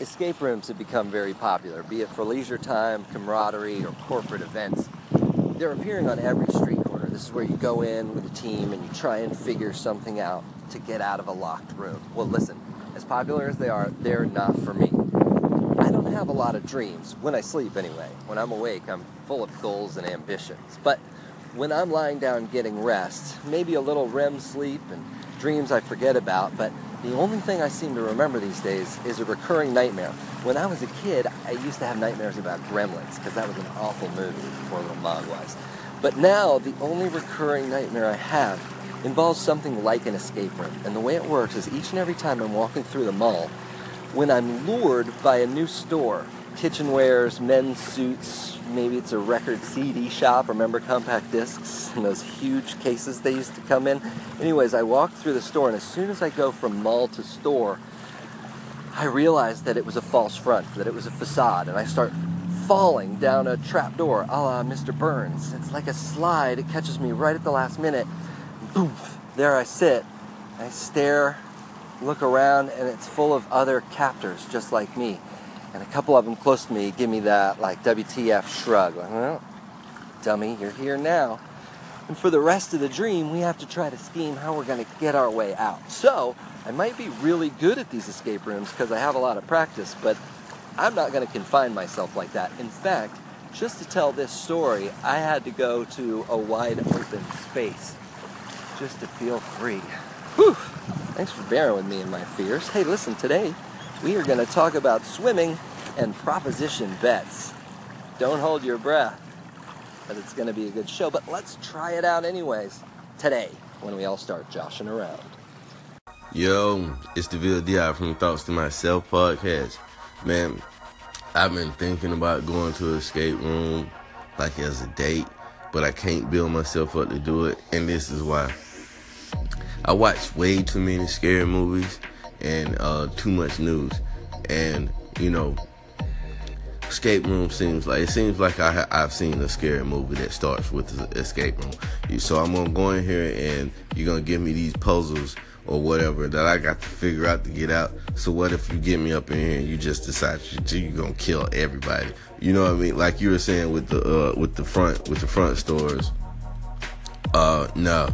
escape rooms have become very popular, be it for leisure time, camaraderie, or corporate events. They're appearing on every street corner. This is where you go in with a team and you try and figure something out to get out of a locked room. Well, listen, as popular as they are, they're not for me. I don't have a lot of dreams, when I sleep anyway. When I'm awake, I'm full of goals and ambitions. But when I'm lying down getting rest, maybe a little REM sleep and dreams I forget about, but the only thing I seem to remember these days is a recurring nightmare. When I was a kid, I used to have nightmares about gremlins because that was an awful movie, poor little Mogwais. But now, the only recurring nightmare I have involves something like an escape room. And the way it works is each and every time I'm walking through the mall, when I'm lured by a new store, kitchenwares, men's suits, maybe it's a record CD shop. Remember compact discs and those huge cases they used to come in? Anyways, I walked through the store, and as soon as I go from mall to store, I realized that it was a false front, that it was a facade, and I start falling down a trap door a la Mr. Burns. It's like a slide, it catches me right at the last minute. Boom! There I sit. I stare, look around, and it's full of other captors just like me and a couple of them close to me give me that like WTF shrug. Like, well, dummy, you're here now. And for the rest of the dream, we have to try to scheme how we're going to get our way out. So, I might be really good at these escape rooms because I have a lot of practice, but I'm not going to confine myself like that. In fact, just to tell this story, I had to go to a wide open space just to feel free. Whew! Thanks for bearing with me and my fears. Hey, listen, today we are going to talk about swimming and proposition bets. Don't hold your breath, but it's going to be a good show. But let's try it out anyways today when we all start joshing around. Yo, it's the Di from Thoughts to Myself podcast. Man, I've been thinking about going to an escape room like as a date, but I can't build myself up to do it, and this is why. I watch way too many scary movies and uh, too much news. And you know, escape room seems like it seems like I I've seen a scary movie that starts with escape room. So I'm gonna go in here and you're gonna give me these puzzles or whatever that I got to figure out to get out. So what if you get me up in here and you just decide you're gonna kill everybody? You know what I mean? Like you were saying with the uh, with the front with the front stores. Uh, no.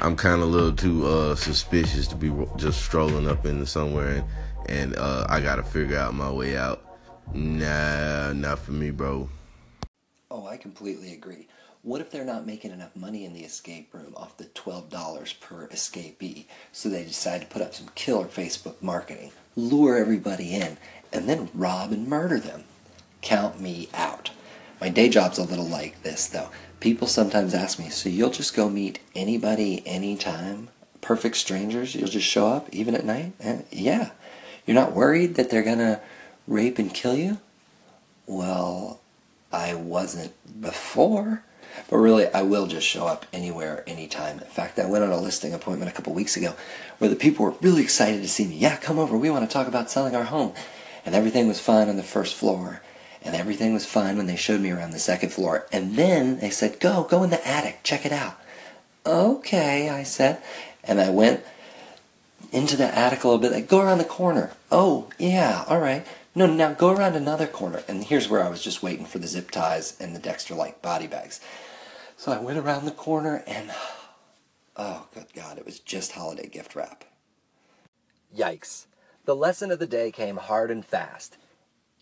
I'm kind of a little too uh, suspicious to be just strolling up into somewhere and, and uh, I gotta figure out my way out. Nah, not for me, bro. Oh, I completely agree. What if they're not making enough money in the escape room off the $12 per escapee? So they decide to put up some killer Facebook marketing, lure everybody in, and then rob and murder them. Count me out. My day job's a little like this, though. People sometimes ask me, so you'll just go meet anybody anytime? Perfect strangers? You'll just show up even at night? Eh, yeah. You're not worried that they're gonna rape and kill you? Well, I wasn't before. But really, I will just show up anywhere, anytime. In fact, I went on a listing appointment a couple weeks ago where the people were really excited to see me. Yeah, come over. We want to talk about selling our home. And everything was fine on the first floor and everything was fine when they showed me around the second floor. And then they said, Go, go in the attic, check it out. Okay, I said. And I went into the attic a little bit. Like, go around the corner. Oh, yeah, all right. No, now go around another corner. And here's where I was just waiting for the zip ties and the Dexter like body bags. So I went around the corner and, oh, good God, it was just holiday gift wrap. Yikes. The lesson of the day came hard and fast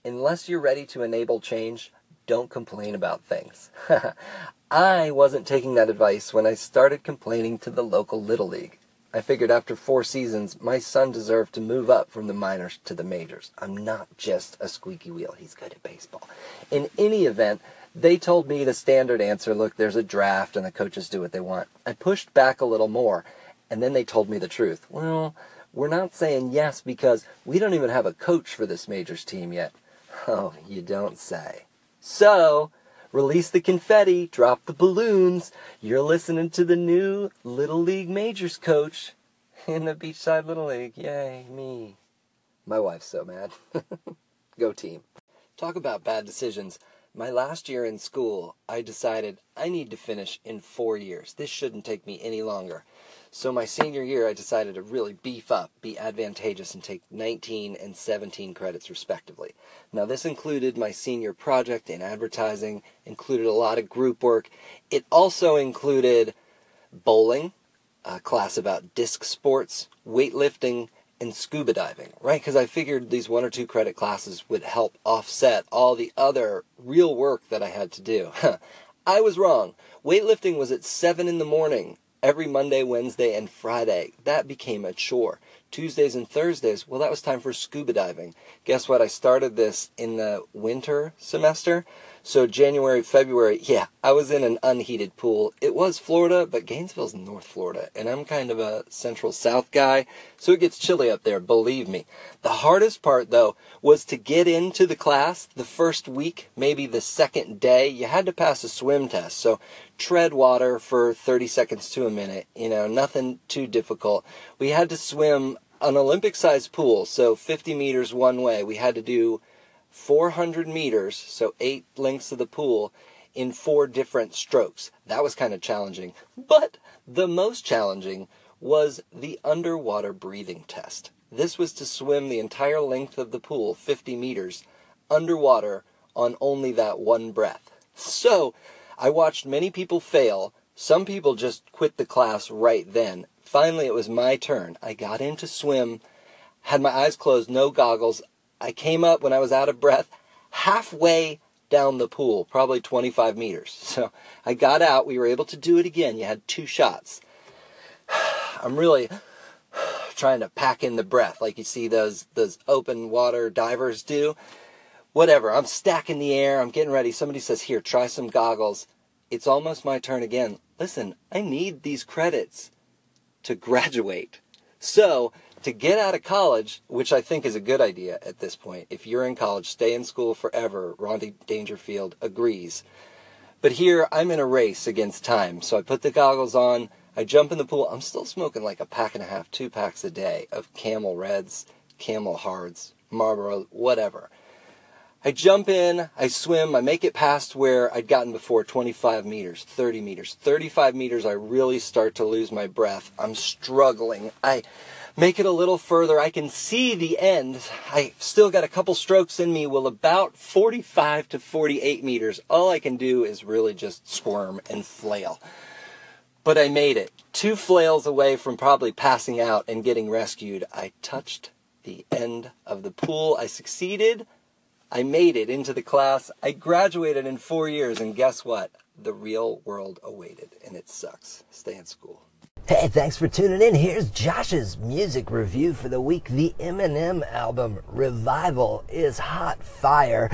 unless you're ready to enable change, don't complain about things. I wasn't taking that advice when I started complaining to the local Little League. I figured after four seasons, my son deserved to move up from the minors to the majors. I'm not just a squeaky wheel, he's good at baseball. In any event, they told me the standard answer look, there's a draft and the coaches do what they want. I pushed back a little more, and then they told me the truth. Well, we're not saying yes because we don't even have a coach for this majors team yet. Oh, you don't say. So, release the confetti, drop the balloons. You're listening to the new Little League Majors coach in the Beachside Little League. Yay, me. My wife's so mad. Go team. Talk about bad decisions. My last year in school, I decided I need to finish in four years. This shouldn't take me any longer. So my senior year, I decided to really beef up, be advantageous, and take 19 and 17 credits respectively. Now, this included my senior project in advertising, included a lot of group work. It also included bowling, a class about disc sports, weightlifting, and scuba diving, right? Because I figured these one or two credit classes would help offset all the other real work that I had to do. I was wrong. Weightlifting was at 7 in the morning every Monday, Wednesday, and Friday. That became a chore. Tuesdays and Thursdays, well, that was time for scuba diving. Guess what? I started this in the winter semester. So January, February, yeah, I was in an unheated pool. It was Florida, but Gainesville's North Florida, and I'm kind of a central south guy, so it gets chilly up there, believe me. The hardest part though was to get into the class the first week, maybe the second day. You had to pass a swim test. So tread water for 30 seconds to a minute, you know, nothing too difficult. We had to swim an Olympic sized pool, so 50 meters one way. We had to do 400 meters, so eight lengths of the pool, in four different strokes. That was kind of challenging. But the most challenging was the underwater breathing test. This was to swim the entire length of the pool, 50 meters, underwater on only that one breath. So, I watched many people fail. Some people just quit the class right then. Finally, it was my turn. I got in to swim, had my eyes closed, no goggles. I came up when I was out of breath, halfway down the pool, probably 25 meters. So I got out. We were able to do it again. You had two shots. I'm really trying to pack in the breath like you see those those open water divers do. Whatever. I'm stacking the air. I'm getting ready. Somebody says, "Here, try some goggles." It's almost my turn again. Listen, I need these credits to graduate. So to get out of college, which I think is a good idea at this point, if you're in college, stay in school forever. Rodney Dangerfield agrees. But here, I'm in a race against time. So I put the goggles on, I jump in the pool. I'm still smoking like a pack and a half, two packs a day of Camel Reds, Camel Hards, Marlboro, whatever. I jump in, I swim, I make it past where I'd gotten before 25 meters, 30 meters. 35 meters, I really start to lose my breath. I'm struggling. I make it a little further. I can see the end. I still got a couple strokes in me. Well, about 45 to 48 meters, all I can do is really just squirm and flail. But I made it. Two flails away from probably passing out and getting rescued. I touched the end of the pool. I succeeded. I made it into the class. I graduated in four years, and guess what? The real world awaited, and it sucks. Stay in school. Hey, thanks for tuning in. Here's Josh's music review for the week. The Eminem album Revival is hot fire.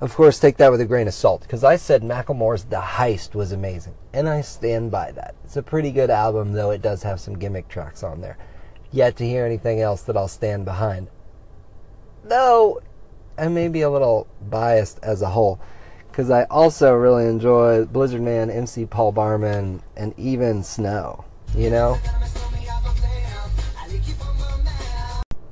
Of course, take that with a grain of salt because I said Macklemore's The Heist was amazing, and I stand by that. It's a pretty good album, though it does have some gimmick tracks on there. Yet to hear anything else that I'll stand behind. Though, I may be a little biased as a whole because I also really enjoy Blizzard Man, MC Paul Barman, and even Snow you know?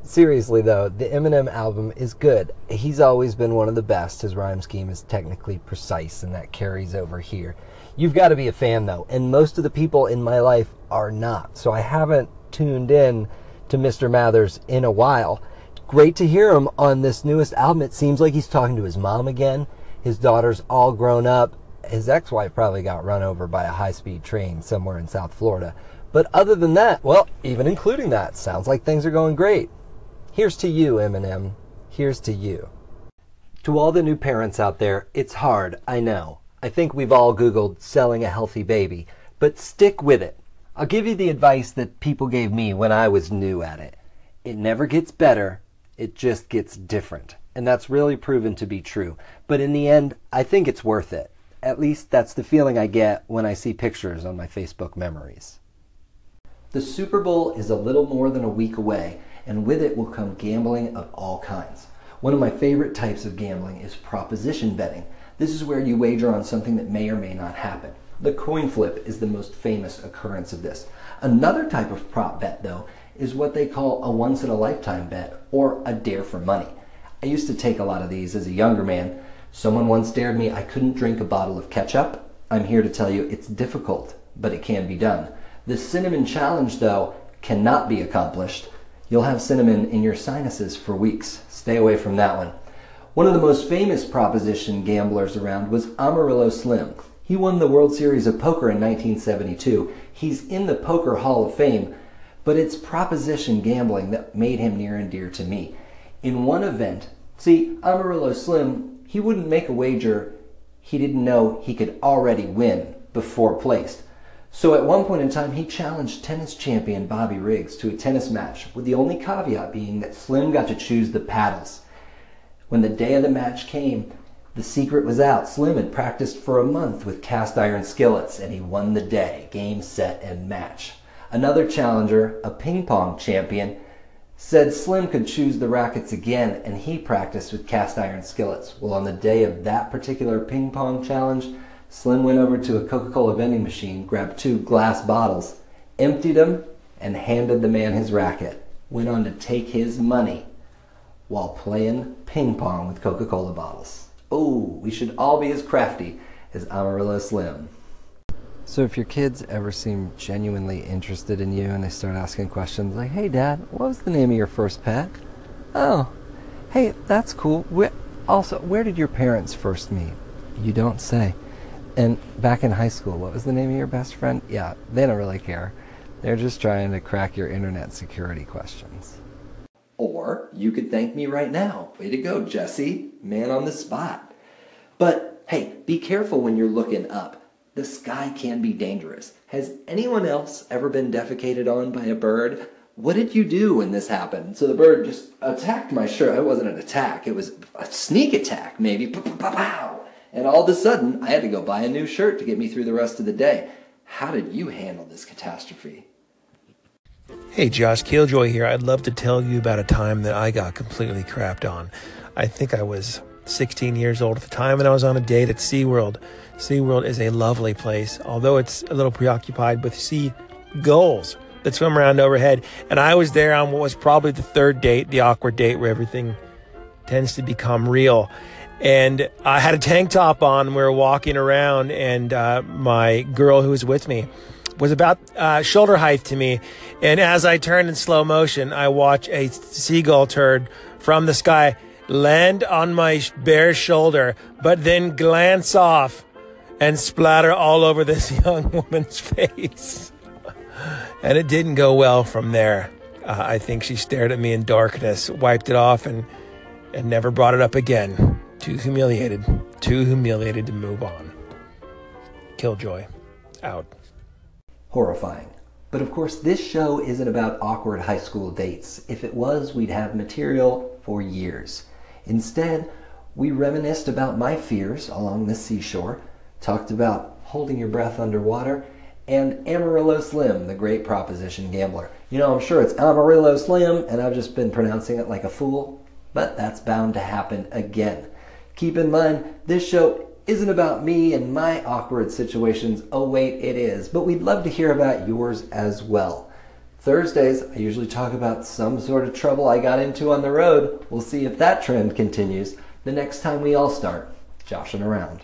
Seriously though, the Eminem album is good. He's always been one of the best. His rhyme scheme is technically precise and that carries over here. You've got to be a fan though, and most of the people in my life are not. So I haven't tuned in to Mr. Mathers in a while. Great to hear him on this newest album. It seems like he's talking to his mom again. His daughter's all grown up. His ex-wife probably got run over by a high-speed train somewhere in South Florida. But other than that, well, even including that, sounds like things are going great. Here's to you, Eminem. Here's to you. To all the new parents out there, it's hard, I know. I think we've all Googled selling a healthy baby, but stick with it. I'll give you the advice that people gave me when I was new at it. It never gets better, it just gets different. And that's really proven to be true. But in the end, I think it's worth it. At least that's the feeling I get when I see pictures on my Facebook memories. The Super Bowl is a little more than a week away, and with it will come gambling of all kinds. One of my favorite types of gambling is proposition betting. This is where you wager on something that may or may not happen. The coin flip is the most famous occurrence of this. Another type of prop bet, though, is what they call a once in a lifetime bet or a dare for money. I used to take a lot of these as a younger man, Someone once dared me I couldn't drink a bottle of ketchup. I'm here to tell you it's difficult, but it can be done. The cinnamon challenge, though, cannot be accomplished. You'll have cinnamon in your sinuses for weeks. Stay away from that one. One of the most famous proposition gamblers around was Amarillo Slim. He won the World Series of Poker in 1972. He's in the Poker Hall of Fame, but it's proposition gambling that made him near and dear to me. In one event, see, Amarillo Slim, he wouldn't make a wager he didn't know he could already win before placed. So at one point in time, he challenged tennis champion Bobby Riggs to a tennis match, with the only caveat being that Slim got to choose the paddles. When the day of the match came, the secret was out. Slim had practiced for a month with cast iron skillets, and he won the day, game, set, and match. Another challenger, a ping pong champion, said Slim could choose the rackets again, and he practiced with cast iron skillets. Well, on the day of that particular ping pong challenge, Slim went over to a Coca Cola vending machine, grabbed two glass bottles, emptied them, and handed the man his racket. Went on to take his money while playing ping pong with Coca Cola bottles. Oh, we should all be as crafty as Amarillo Slim. So, if your kids ever seem genuinely interested in you and they start asking questions like, hey, Dad, what was the name of your first pet? Oh, hey, that's cool. Where, also, where did your parents first meet? You don't say. And back in high school, what was the name of your best friend? Yeah, they don't really care. They're just trying to crack your internet security questions. Or you could thank me right now. Way to go, Jesse. Man on the spot. But hey, be careful when you're looking up. The sky can be dangerous. Has anyone else ever been defecated on by a bird? What did you do when this happened? So the bird just attacked my shirt. It wasn't an attack, it was a sneak attack, maybe. Pow! And all of a sudden, I had to go buy a new shirt to get me through the rest of the day. How did you handle this catastrophe? Hey, Josh Killjoy here. I'd love to tell you about a time that I got completely crapped on. I think I was 16 years old at the time, and I was on a date at SeaWorld. SeaWorld is a lovely place, although it's a little preoccupied with sea gulls that swim around overhead. And I was there on what was probably the third date, the awkward date where everything tends to become real and I had a tank top on. We were walking around, and uh, my girl who was with me was about uh, shoulder height to me. And as I turned in slow motion, I watch a seagull turd from the sky land on my bare shoulder, but then glance off and splatter all over this young woman's face. and it didn't go well from there. Uh, I think she stared at me in darkness, wiped it off, and and never brought it up again. Too humiliated. Too humiliated to move on. Killjoy. Out. Horrifying. But of course, this show isn't about awkward high school dates. If it was, we'd have material for years. Instead, we reminisced about my fears along the seashore, talked about holding your breath underwater, and Amarillo Slim, the great proposition gambler. You know, I'm sure it's Amarillo Slim, and I've just been pronouncing it like a fool, but that's bound to happen again. Keep in mind, this show isn't about me and my awkward situations. Oh, wait, it is. But we'd love to hear about yours as well. Thursdays, I usually talk about some sort of trouble I got into on the road. We'll see if that trend continues the next time we all start joshing around.